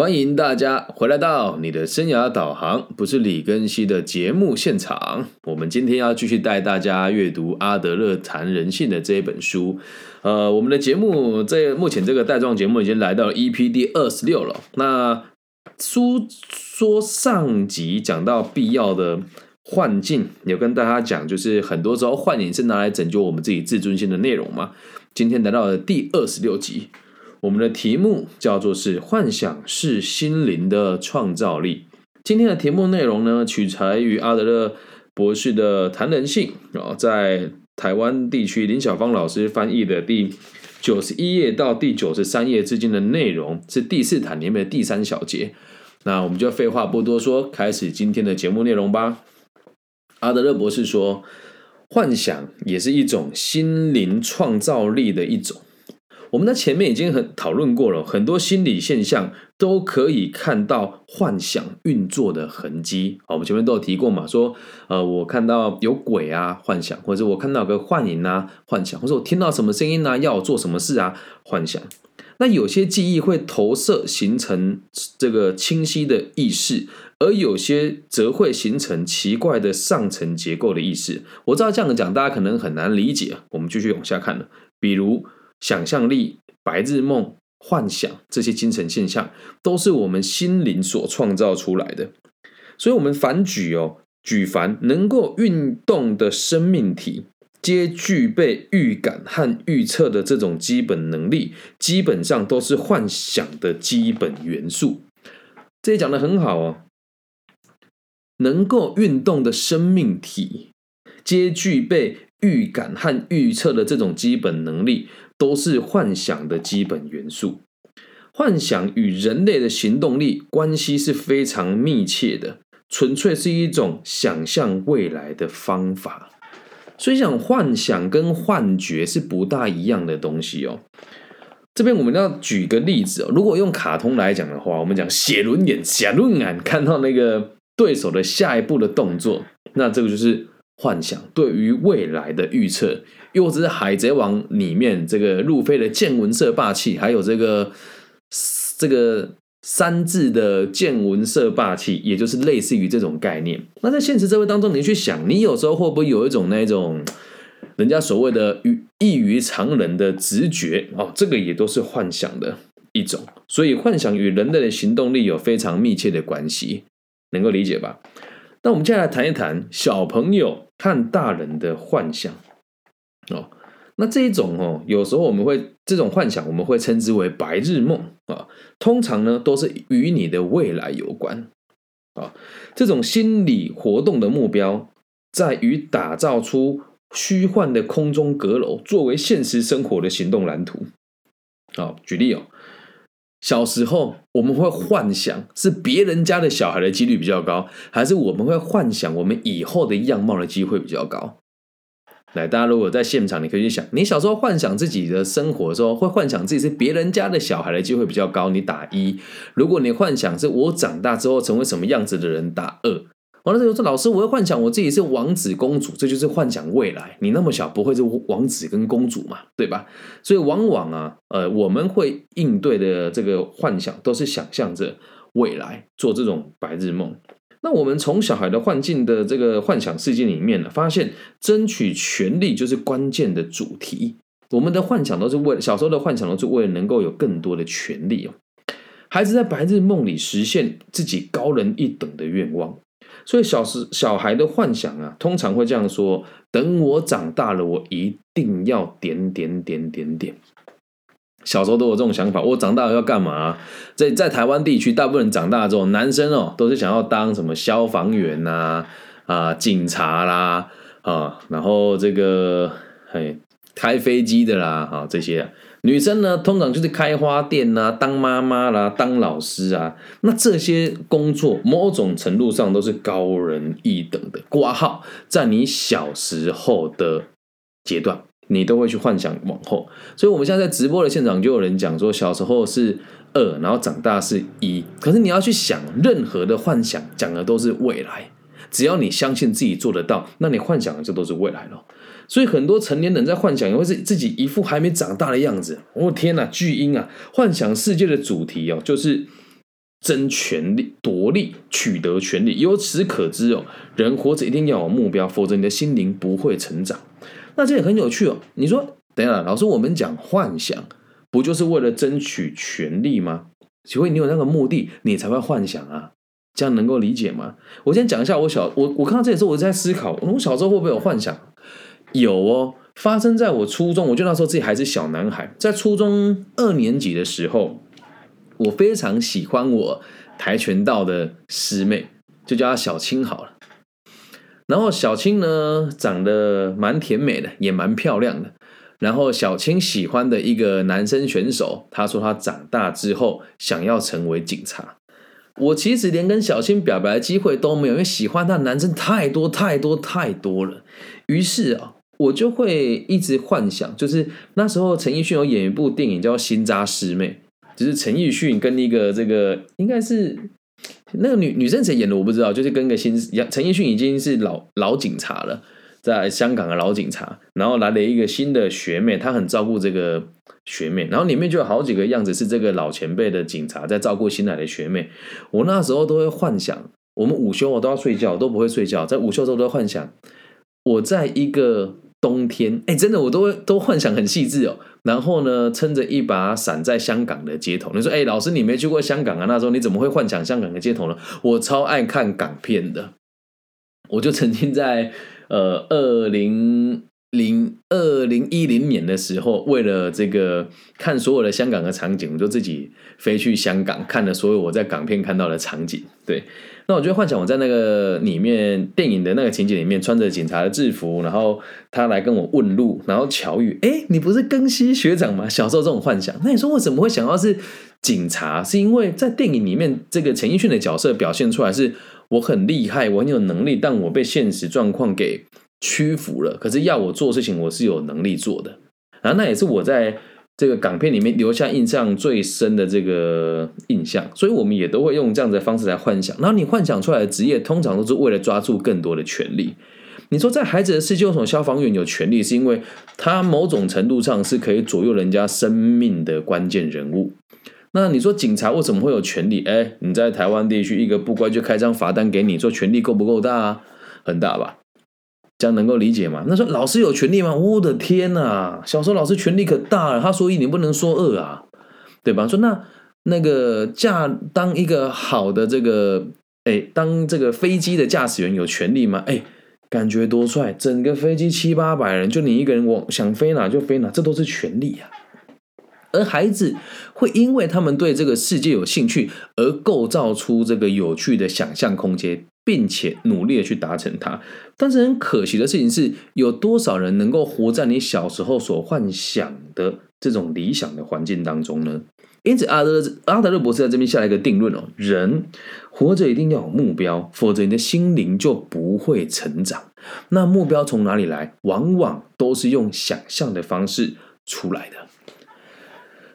欢迎大家回来到你的生涯导航，不是李根熙的节目现场。我们今天要继续带大家阅读阿德勒谈人性的这一本书。呃，我们的节目在目前这个带状节目已经来到 EP 第二十六了。那书说上集讲到必要的幻境，有跟大家讲，就是很多时候幻影是拿来拯救我们自己自尊心的内容嘛。今天来到了第二十六集。我们的题目叫做是幻想是心灵的创造力。今天的题目内容呢，取材于阿德勒博士的《谈人性》啊，在台湾地区林小芳老师翻译的第九十一页到第九十三页之间的内容，是第四谈里面的第三小节。那我们就废话不多说，开始今天的节目内容吧。阿德勒博士说，幻想也是一种心灵创造力的一种。我们在前面已经很讨论过了，很多心理现象都可以看到幻想运作的痕迹。好我们前面都有提过嘛，说呃，我看到有鬼啊，幻想；或者我看到个幻影啊，幻想；或者我听到什么声音啊，要我做什么事啊，幻想。那有些记忆会投射形成这个清晰的意识，而有些则会形成奇怪的上层结构的意识。我知道这样讲大家可能很难理解，我们继续往下看了，比如。想象力、白日梦、幻想这些精神现象，都是我们心灵所创造出来的。所以，我们反举哦，举凡能够运动的生命体，皆具备预感和预测的这种基本能力，基本上都是幻想的基本元素。这也讲的很好哦，能够运动的生命体，皆具备预感和预测的这种基本能力。都是幻想的基本元素。幻想与人类的行动力关系是非常密切的，纯粹是一种想象未来的方法。所以讲幻想跟幻觉是不大一样的东西哦。这边我们要举个例子哦，如果用卡通来讲的话，我们讲写轮眼、写轮眼，看到那个对手的下一步的动作，那这个就是幻想对于未来的预测。又或者是《海贼王》里面这个路飞的见闻色霸气，还有这个这个三字的见闻色霸气，也就是类似于这种概念。那在现实社会当中，你去想，你有时候会不会有一种那种人家所谓的异于常人的直觉？哦，这个也都是幻想的一种。所以，幻想与人类的行动力有非常密切的关系，能够理解吧？那我们接下来谈一谈小朋友看大人的幻想。哦，那这一种哦，有时候我们会这种幻想，我们会称之为白日梦啊。通常呢，都是与你的未来有关啊。这种心理活动的目标，在于打造出虚幻的空中阁楼，作为现实生活的行动蓝图。好，举例哦，小时候我们会幻想是别人家的小孩的几率比较高，还是我们会幻想我们以后的样貌的机会比较高？来，大家如果在现场，你可以去想，你小时候幻想自己的生活的时候，会幻想自己是别人家的小孩的机会比较高，你打一；如果你幻想是我长大之后成为什么样子的人，打二。完了之后说，老师，我会幻想我自己是王子公主，这就是幻想未来。你那么小，不会是王子跟公主嘛，对吧？所以往往啊，呃，我们会应对的这个幻想，都是想象着未来，做这种白日梦。那我们从小孩的幻境的这个幻想世界里面呢，发现争取权利就是关键的主题。我们的幻想都是为小时候的幻想都是为了能够有更多的权利哦。孩子在白日梦里实现自己高人一等的愿望，所以小时小孩的幻想啊，通常会这样说：等我长大了，我一定要点点点点点。小时候都有这种想法，我长大了要干嘛？在在台湾地区，大部分人长大之后，男生哦都是想要当什么消防员呐、啊警察啦啊，然后这个嘿开飞机的啦啊这些。女生呢，通常就是开花店呐、当妈妈啦、当老师啊。那这些工作某种程度上都是高人一等的挂号，在你小时候的阶段。你都会去幻想往后，所以我们现在在直播的现场就有人讲说，小时候是二，然后长大是一。可是你要去想，任何的幻想讲的都是未来，只要你相信自己做得到，那你幻想的就都是未来了。所以很多成年人在幻想，也会是自己一副还没长大的样子。我天哪，巨婴啊！幻想世界的主题哦，就是争权力、夺利、取得权利。由此可知哦，人活着一定要有目标，否则你的心灵不会成长。那这也很有趣哦。你说，等一下老师，我们讲幻想，不就是为了争取权利吗？请问你有那个目的，你才会幻想啊？这样能够理解吗？我先讲一下我小我我看到这里时候，我在思考，我小时候会不会有幻想？有哦，发生在我初中，我就那时候自己还是小男孩，在初中二年级的时候，我非常喜欢我跆拳道的师妹，就叫她小青好了。然后小青呢，长得蛮甜美的，也蛮漂亮的。然后小青喜欢的一个男生选手，他说他长大之后想要成为警察。我其实连跟小青表白的机会都没有，因为喜欢他的男生太多太多太多了。于是啊，我就会一直幻想，就是那时候陈奕迅有演一部电影叫《新扎师妹》，就是陈奕迅跟一个这个应该是那个女女生谁演的我不知道，就是跟个新陈奕迅已经是老老警察了。在香港的老警察，然后来了一个新的学妹，他很照顾这个学妹，然后里面就有好几个样子是这个老前辈的警察在照顾新来的学妹。我那时候都会幻想，我们午休我都要睡觉，都不会睡觉，在午休的时候都会幻想，我在一个冬天，哎，真的我都都幻想很细致哦。然后呢，撑着一把伞在香港的街头，你说，哎，老师你没去过香港啊？那时候你怎么会幻想香港的街头呢？我超爱看港片的，我就曾经在。呃，二零零二零一零年的时候，为了这个看所有的香港的场景，我就自己飞去香港看了所有我在港片看到的场景。对，那我就幻想我在那个里面电影的那个情景里面，穿着警察的制服，然后他来跟我问路，然后巧遇，哎，你不是更西学长吗？小时候这种幻想，那你说为什么会想要是警察？是因为在电影里面，这个陈奕迅的角色表现出来是。我很厉害，我很有能力，但我被现实状况给屈服了。可是要我做事情，我是有能力做的。然后那也是我在这个港片里面留下印象最深的这个印象。所以我们也都会用这样的方式来幻想。然后你幻想出来的职业，通常都是为了抓住更多的权利。你说在孩子的世界，为什么消防员有权利？是因为他某种程度上是可以左右人家生命的关键人物。那你说警察为什么会有权利？哎，你在台湾地区一个不乖就开张罚单给你，说权力够不够大啊？很大吧？这样能够理解吗？那说老师有权利吗？我的天哪！小时候老师权力可大了，他说一你不能说二啊，对吧？说那那个驾当一个好的这个哎，当这个飞机的驾驶员有权利吗？哎，感觉多帅！整个飞机七八百人，就你一个人往想飞哪就飞哪，这都是权利呀。而孩子会因为他们对这个世界有兴趣，而构造出这个有趣的想象空间，并且努力的去达成它。但是很可惜的事情是，有多少人能够活在你小时候所幻想的这种理想的环境当中呢？因此，阿德阿德勒博士在这边下了一个定论哦：人活着一定要有目标，否则你的心灵就不会成长。那目标从哪里来？往往都是用想象的方式出来的。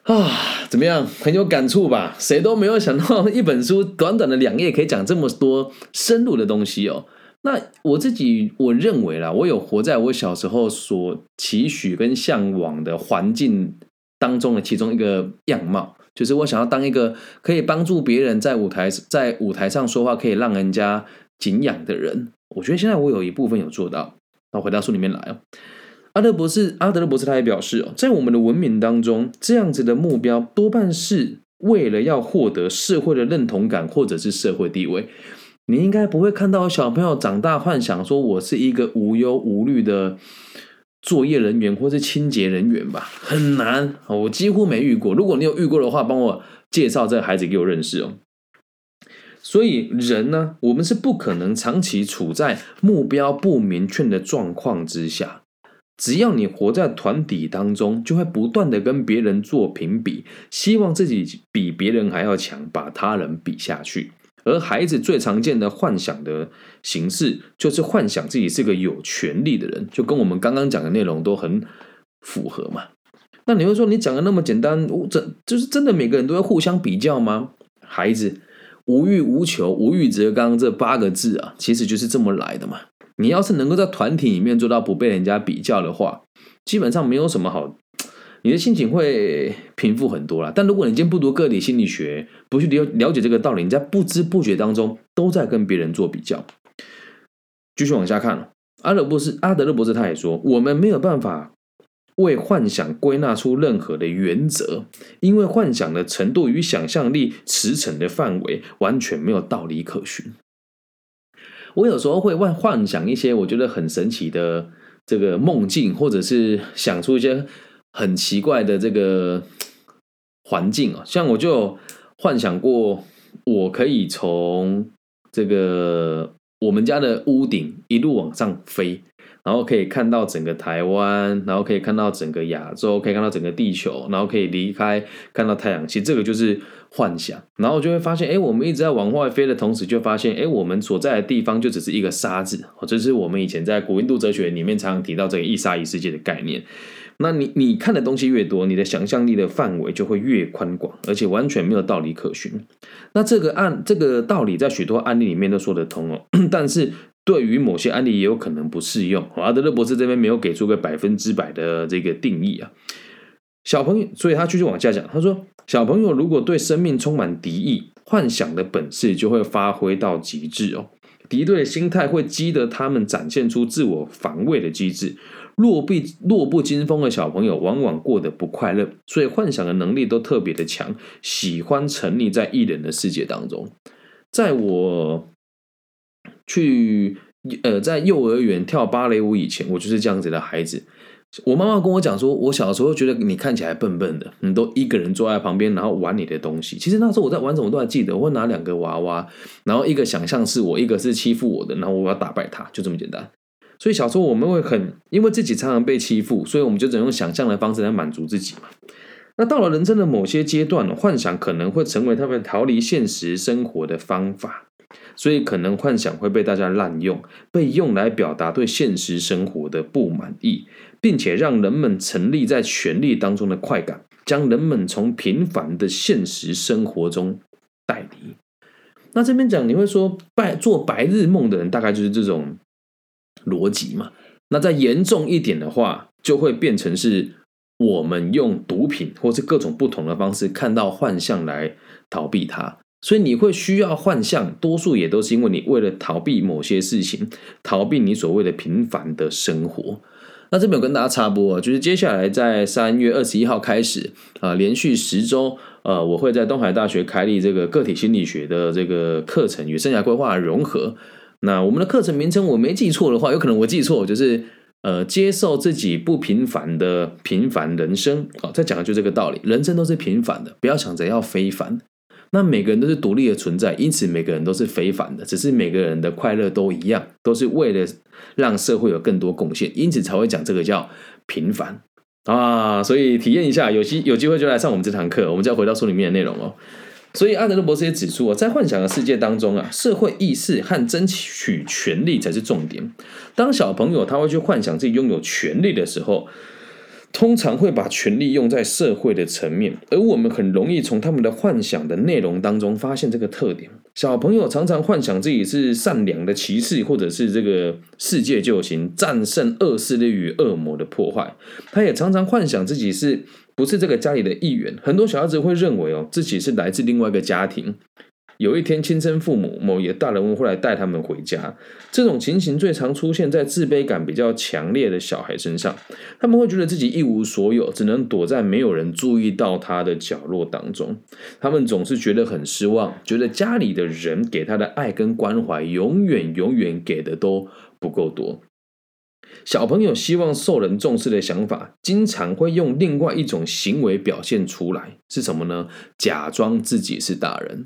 啊，怎么样？很有感触吧？谁都没有想到，一本书短短的两页可以讲这么多深入的东西哦。那我自己我认为啦，我有活在我小时候所期许跟向往的环境当中的其中一个样貌，就是我想要当一个可以帮助别人在舞台在舞台上说话，可以让人家敬仰的人。我觉得现在我有一部分有做到。那回到书里面来哦。阿德博士，阿德勒博士他也表示哦，在我们的文明当中，这样子的目标多半是为了要获得社会的认同感或者是社会地位。你应该不会看到小朋友长大幻想说我是一个无忧无虑的作业人员或是清洁人员吧？很难，我几乎没遇过。如果你有遇过的话，帮我介绍这孩子给我认识哦。所以人呢，我们是不可能长期处在目标不明确的状况之下。只要你活在团体当中，就会不断的跟别人做评比，希望自己比别人还要强，把他人比下去。而孩子最常见的幻想的形式，就是幻想自己是个有权利的人，就跟我们刚刚讲的内容都很符合嘛。那你会说，你讲的那么简单，真就是真的每个人都要互相比较吗？孩子无欲无求，无欲则刚这八个字啊，其实就是这么来的嘛。你要是能够在团体里面做到不被人家比较的话，基本上没有什么好，你的心情会平复很多啦。但如果你今天不读个体心理学，不去了了解这个道理，你在不知不觉当中都在跟别人做比较。继续往下看，阿德博士阿德勒博士他也说，我们没有办法为幻想归纳出任何的原则，因为幻想的程度与想象力驰骋的范围完全没有道理可循。我有时候会幻幻想一些我觉得很神奇的这个梦境，或者是想出一些很奇怪的这个环境啊，像我就幻想过，我可以从这个。我们家的屋顶一路往上飞，然后可以看到整个台湾，然后可以看到整个亚洲，可以看到整个地球，然后可以离开看到太阳系，这个就是幻想。然后就会发现，哎，我们一直在往外飞的同时，就发现，哎，我们所在的地方就只是一个沙子。哦这是我们以前在古印度哲学里面常常提到这个一沙一世界的概念。那你你看的东西越多，你的想象力的范围就会越宽广，而且完全没有道理可循。那这个案这个道理在许多案例里面都说得通哦，但是对于某些案例也有可能不适用。阿德勒博士这边没有给出个百分之百的这个定义啊。小朋友，所以他继续往下讲，他说：小朋友如果对生命充满敌意，幻想的本事就会发挥到极致哦。敌对的心态会激得他们展现出自我防卫的机制。弱不弱不禁风的小朋友往往过得不快乐，所以幻想的能力都特别的强，喜欢沉溺在艺人的世界当中。在我去呃在幼儿园跳芭蕾舞以前，我就是这样子的孩子。我妈妈跟我讲说，我小时候觉得你看起来笨笨的，你都一个人坐在旁边，然后玩你的东西。其实那时候我在玩什么都还记得，我拿两个娃娃，然后一个想象是我，一个是欺负我的，然后我要打败他，就这么简单。所以小时候我们会很，因为自己常常被欺负，所以我们就只能用想象的方式来满足自己嘛。那到了人生的某些阶段，幻想可能会成为他们逃离现实生活的方法，所以可能幻想会被大家滥用，被用来表达对现实生活的不满意，并且让人们沉溺在权力当中的快感，将人们从平凡的现实生活中带离。那这边讲，你会说白做白日梦的人，大概就是这种。逻辑嘛，那再严重一点的话，就会变成是我们用毒品或是各种不同的方式看到幻象来逃避它。所以你会需要幻象，多数也都是因为你为了逃避某些事情，逃避你所谓的平凡的生活。那这边有跟大家插播啊，就是接下来在三月二十一号开始啊，连续十周，呃，我会在东海大学开立这个个体心理学的这个课程与生涯规划融合。那我们的课程名称我没记错的话，有可能我记错，就是呃，接受自己不平凡的平凡人生啊。再讲的就这个道理，人生都是平凡的，不要想着要非凡。那每个人都是独立的存在，因此每个人都是非凡的，只是每个人的快乐都一样，都是为了让社会有更多贡献，因此才会讲这个叫平凡啊。所以体验一下，有机有机会就来上我们这堂课，我们就要回到书里面的内容哦。所以阿德勒博士也指出啊，在幻想的世界当中啊，社会意识和争取权利才是重点。当小朋友他会去幻想自己拥有权利的时候，通常会把权力用在社会的层面，而我们很容易从他们的幻想的内容当中发现这个特点。小朋友常常幻想自己是善良的骑士，或者是这个世界救星，战胜恶势力与恶魔的破坏。他也常常幻想自己是。不是这个家里的一员，很多小孩子会认为哦，自己是来自另外一个家庭。有一天，亲生父母某一个大人物会来带他们回家。这种情形最常出现在自卑感比较强烈的小孩身上。他们会觉得自己一无所有，只能躲在没有人注意到他的角落当中。他们总是觉得很失望，觉得家里的人给他的爱跟关怀，永远永远给的都不够多。小朋友希望受人重视的想法，经常会用另外一种行为表现出来，是什么呢？假装自己是大人。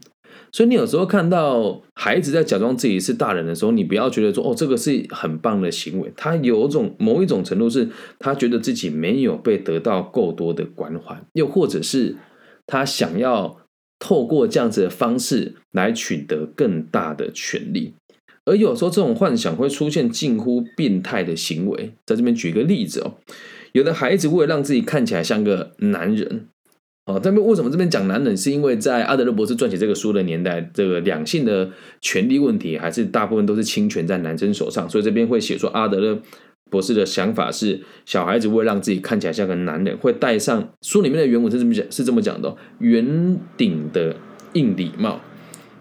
所以你有时候看到孩子在假装自己是大人的时候，你不要觉得说哦，这个是很棒的行为。他有种某一种程度是，他觉得自己没有被得到够多的关怀，又或者是他想要透过这样子的方式来取得更大的权利。而有时候，这种幻想会出现近乎变态的行为。在这边举个例子哦，有的孩子为了让自己看起来像个男人，哦，这边为什么这边讲男人？是因为在阿德勒博士撰写这个书的年代，这个两性的权利问题还是大部分都是侵权在男生手上，所以这边会写说阿德勒博士的想法是，小孩子为了让自己看起来像个男人，会戴上书里面的原文是这么讲，是这么讲的：圆顶的硬礼帽，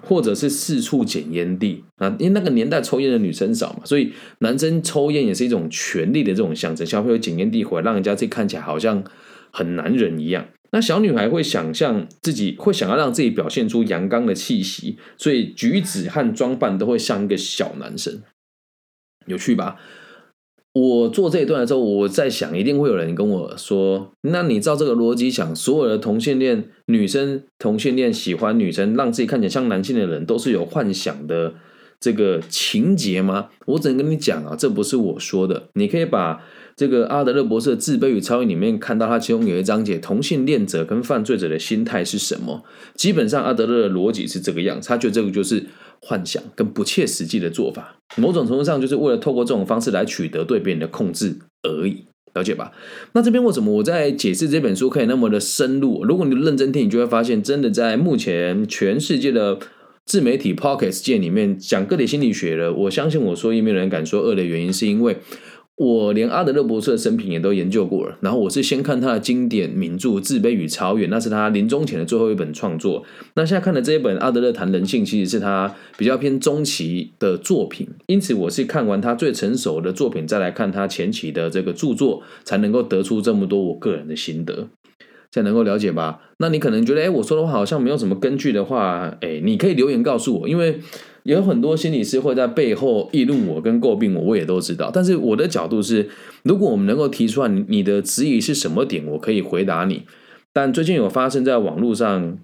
或者是四处捡烟蒂啊。因为那个年代抽烟的女生少嘛，所以男生抽烟也是一种权力的这种象征。小朋友捡烟蒂回来，让人家自己看起来好像很男人一样。那小女孩会想象自己会想要让自己表现出阳刚的气息，所以举止和装扮都会像一个小男生，有趣吧？我做这一段的时候，我在想，一定会有人跟我说：“那你照这个逻辑想，所有的同性恋女生、同性恋喜欢女生，让自己看起来像男性的人，都是有幻想的这个情节吗？”我只能跟你讲啊，这不是我说的，你可以把。这个阿德勒博士的《自卑与超越》里面看到，他其中有一章节同性恋者跟犯罪者的心态是什么？基本上阿德勒的逻辑是这个样，他觉得这个就是幻想跟不切实际的做法，某种程度上就是为了透过这种方式来取得对别人的控制而已，了解吧？那这边为什么我在解释这本书可以那么的深入？如果你认真听，你就会发现，真的在目前全世界的自媒体 p o c k e t 界里面讲个体心理学的，我相信我说一，没有人敢说二的原因，是因为。我连阿德勒博士的生平也都研究过了，然后我是先看他的经典名著《自卑与超越》，那是他临终前的最后一本创作。那现在看的这一本《阿德勒谈人性》，其实是他比较偏中期的作品。因此，我是看完他最成熟的作品，再来看他前期的这个著作，才能够得出这么多我个人的心得，才能够了解吧？那你可能觉得，哎，我说的话好像没有什么根据的话，哎，你可以留言告诉我，因为。有很多心理师会在背后议论我跟诟病我，我也都知道。但是我的角度是，如果我们能够提出来你的质疑是什么点，我可以回答你。但最近有发生在网络上，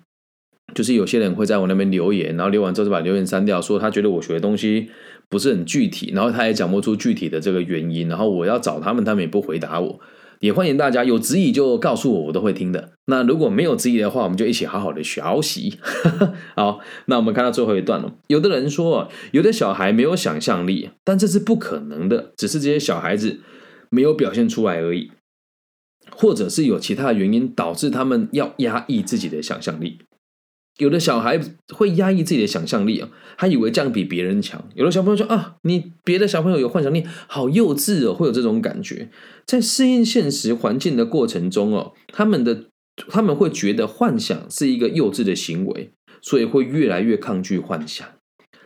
就是有些人会在我那边留言，然后留完之后就把留言删掉，说他觉得我学的东西不是很具体，然后他也讲不出具体的这个原因，然后我要找他们，他们也不回答我。也欢迎大家有质疑就告诉我，我都会听的。那如果没有质疑的话，我们就一起好好的学习。好，那我们看到最后一段了。有的人说，有的小孩没有想象力，但这是不可能的，只是这些小孩子没有表现出来而已，或者是有其他原因导致他们要压抑自己的想象力。有的小孩会压抑自己的想象力啊，他以为这样比别人强。有的小朋友说啊，你别的小朋友有幻想力，好幼稚哦，会有这种感觉。在适应现实环境的过程中哦，他们的他们会觉得幻想是一个幼稚的行为，所以会越来越抗拒幻想。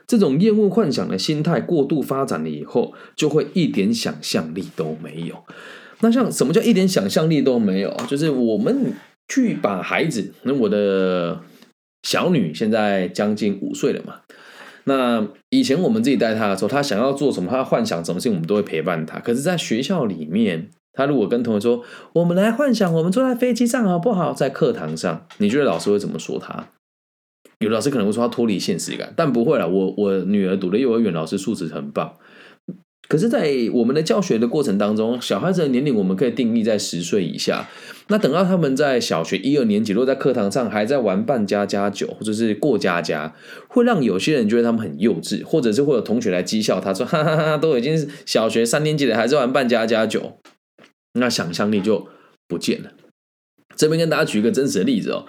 这种厌恶幻想的心态过度发展了以后，就会一点想象力都没有。那像什么叫一点想象力都没有？就是我们去把孩子，那我的。小女现在将近五岁了嘛？那以前我们自己带她的时候，她想要做什么，她幻想什么事情，我们都会陪伴她。可是，在学校里面，她如果跟同学说：“我们来幻想，我们坐在飞机上好不好？”在课堂上，你觉得老师会怎么说她？有老师可能会说她脱离现实感，但不会了。我我女儿读的幼儿园，老师素质很棒。可是，在我们的教学的过程当中，小孩子的年龄我们可以定义在十岁以下。那等到他们在小学一二年级，如果在课堂上还在玩扮家家酒或者是过家家，会让有些人觉得他们很幼稚，或者是会有同学来讥笑他说：“哈哈哈，都已经小学三年级了，还在玩扮家家酒。”那想象力就不见了。这边跟大家举一个真实的例子哦。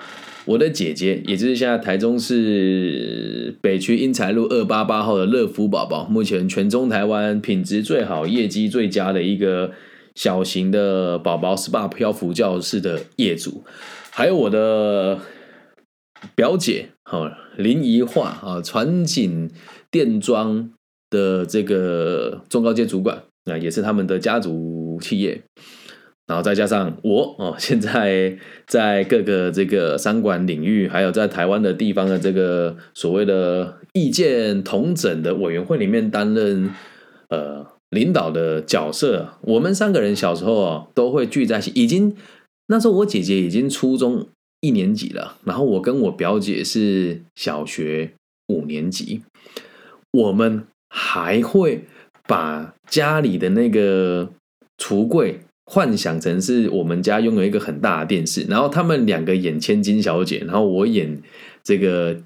我的姐姐，也就是现在台中市北区英才路二八八号的乐福宝宝，目前全中台湾品质最好、业绩最佳的一个小型的宝宝 SPA 漂浮教室的业主，还有我的表姐，哈林怡化啊，传景电装的这个中高阶主管，那也是他们的家族企业。然后再加上我哦，现在在各个这个商管领域，还有在台湾的地方的这个所谓的意见同整的委员会里面担任呃领导的角色。我们三个人小时候啊都会聚在一起，已经那时候我姐姐已经初中一年级了，然后我跟我表姐是小学五年级，我们还会把家里的那个橱柜。幻想成是我们家拥有一个很大的电视，然后他们两个演千金小姐，然后我演这个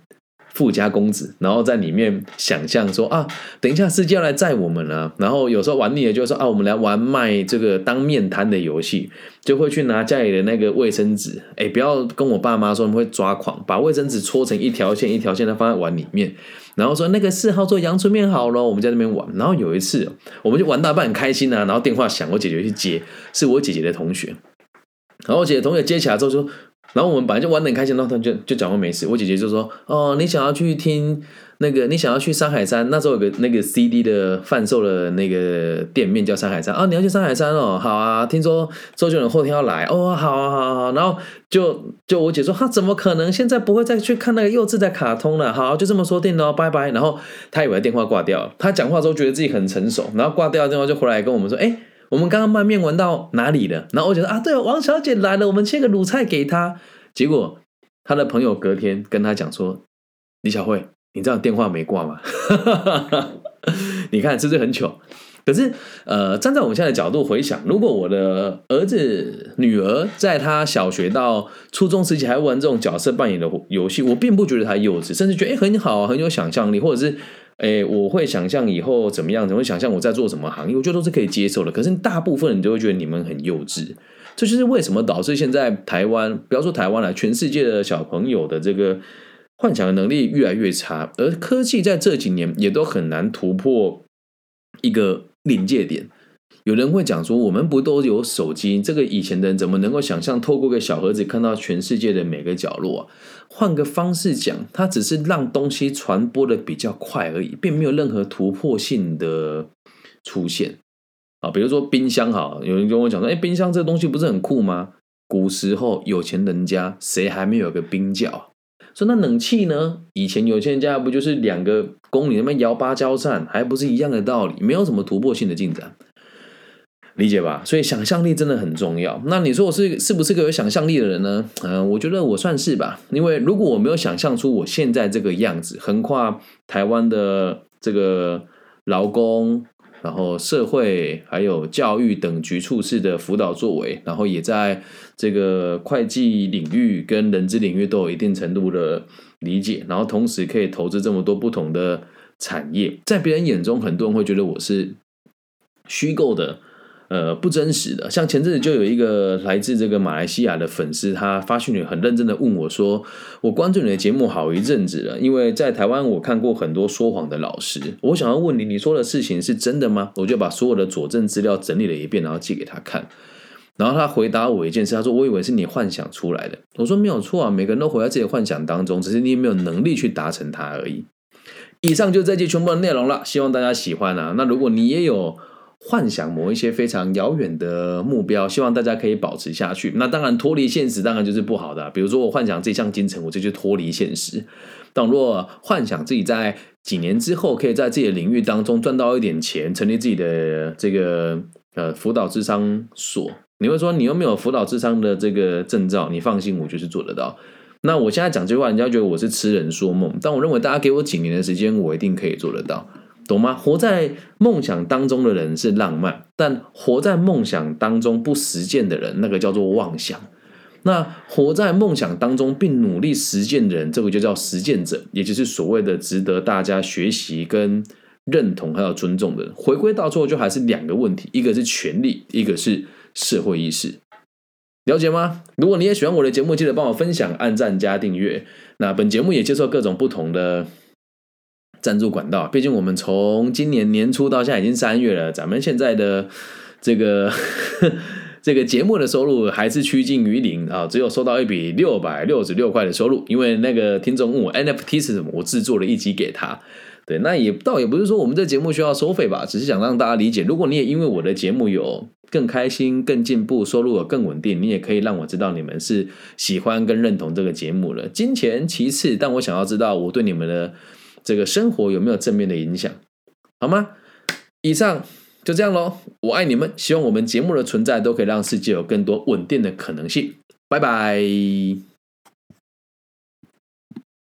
富家公子，然后在里面想象说啊，等一下司机要来载我们了。然后有时候玩腻了，就说啊，我们来玩卖这个当面摊的游戏，就会去拿家里的那个卫生纸。哎，不要跟我爸妈说，他们会抓狂，把卫生纸搓成一条线一条线的放在碗里面，然后说那个四号做阳春面好了，我们在那边玩。然后有一次，我们就玩到半很开心啊，然后电话响，我姐姐去接，是我姐姐的同学。然后我姐姐同学接起来之后说。然后我们本来就玩的很开心，然后他就就讲话没事。我姐姐就说：“哦，你想要去听那个，你想要去山海山？那时候有个那个 CD 的贩售的那个店面叫山海山啊，你要去山海山哦？好啊，听说周杰伦后天要来哦，好啊，好啊，好。然后就就我姐说，他怎么可能现在不会再去看那个幼稚的卡通了？好，就这么说定了，拜拜。然后他以为电话挂掉了，他讲话之后觉得自己很成熟，然后挂掉电话就回来跟我们说：哎。”我们刚刚卖面玩到哪里了？然后我觉得啊，对，王小姐来了，我们切个卤菜给她。结果他的朋友隔天跟他讲说：“李小慧，你这样电话没挂吗？” 你看是不是很糗？可是呃，站在我们现在的角度回想，如果我的儿子、女儿在他小学到初中时期还玩这种角色扮演的游戏，我并不觉得他幼稚，甚至觉得哎很好，很有想象力，或者是。哎，我会想象以后怎么样？怎么想象我在做什么行业？我觉得都是可以接受的。可是大部分人就会觉得你们很幼稚，这就是为什么导致现在台湾，不要说台湾了，全世界的小朋友的这个幻想的能力越来越差，而科技在这几年也都很难突破一个临界点。有人会讲说，我们不都有手机？这个以前的人怎么能够想象透过个小盒子看到全世界的每个角落？换个方式讲，它只是让东西传播的比较快而已，并没有任何突破性的出现啊。比如说冰箱，哈，有人跟我讲说，哎，冰箱这东西不是很酷吗？古时候有钱人家谁还没有个冰窖？说那冷气呢？以前有钱人家不就是两个宫里那边摇芭蕉扇，还不是一样的道理？没有什么突破性的进展。理解吧，所以想象力真的很重要。那你说我是是不是个有想象力的人呢？嗯，我觉得我算是吧。因为如果我没有想象出我现在这个样子，横跨台湾的这个劳工、然后社会还有教育等局处室的辅导作为，然后也在这个会计领域跟人资领域都有一定程度的理解，然后同时可以投资这么多不同的产业，在别人眼中，很多人会觉得我是虚构的。呃，不真实的。像前阵子就有一个来自这个马来西亚的粉丝，他发讯息很认真的问我说：“我关注你的节目好一阵子了，因为在台湾我看过很多说谎的老师，我想要问你，你说的事情是真的吗？”我就把所有的佐证资料整理了一遍，然后寄给他看。然后他回答我一件事，他说：“我以为是你幻想出来的。”我说：“没有错啊，每个人都活在自己的幻想当中，只是你没有能力去达成它而已。”以上就这期全部的内容了，希望大家喜欢啊。那如果你也有。幻想某一些非常遥远的目标，希望大家可以保持下去。那当然脱离现实，当然就是不好的。比如说我幻想这项金城，我这就脱离现实。但若幻想自己在几年之后，可以在自己的领域当中赚到一点钱，成立自己的这个呃辅导智商所，你会说你又没有辅导智商的这个证照，你放心，我就是做得到。那我现在讲这句话，人家觉得我是痴人说梦，但我认为大家给我几年的时间，我一定可以做得到。懂吗？活在梦想当中的人是浪漫，但活在梦想当中不实践的人，那个叫做妄想。那活在梦想当中并努力实践的人，这个就叫实践者，也就是所谓的值得大家学习跟认同还有尊重的人。回归到最后，就还是两个问题：一个是权利，一个是社会意识。了解吗？如果你也喜欢我的节目，记得帮我分享、按赞加订阅。那本节目也接受各种不同的。赞助管道，毕竟我们从今年年初到现在已经三月了，咱们现在的这个 这个节目的收入还是趋近于零啊，只有收到一笔六百六十六块的收入。因为那个听众问我 NFT 是什么，我制作了一集给他。对，那也倒也不是说我们这节目需要收费吧，只是想让大家理解，如果你也因为我的节目有更开心、更进步，收入有更稳定，你也可以让我知道你们是喜欢跟认同这个节目了。金钱其次，但我想要知道我对你们的。这个生活有没有正面的影响？好吗？以上就这样喽。我爱你们，希望我们节目的存在都可以让世界有更多稳定的可能性。拜拜。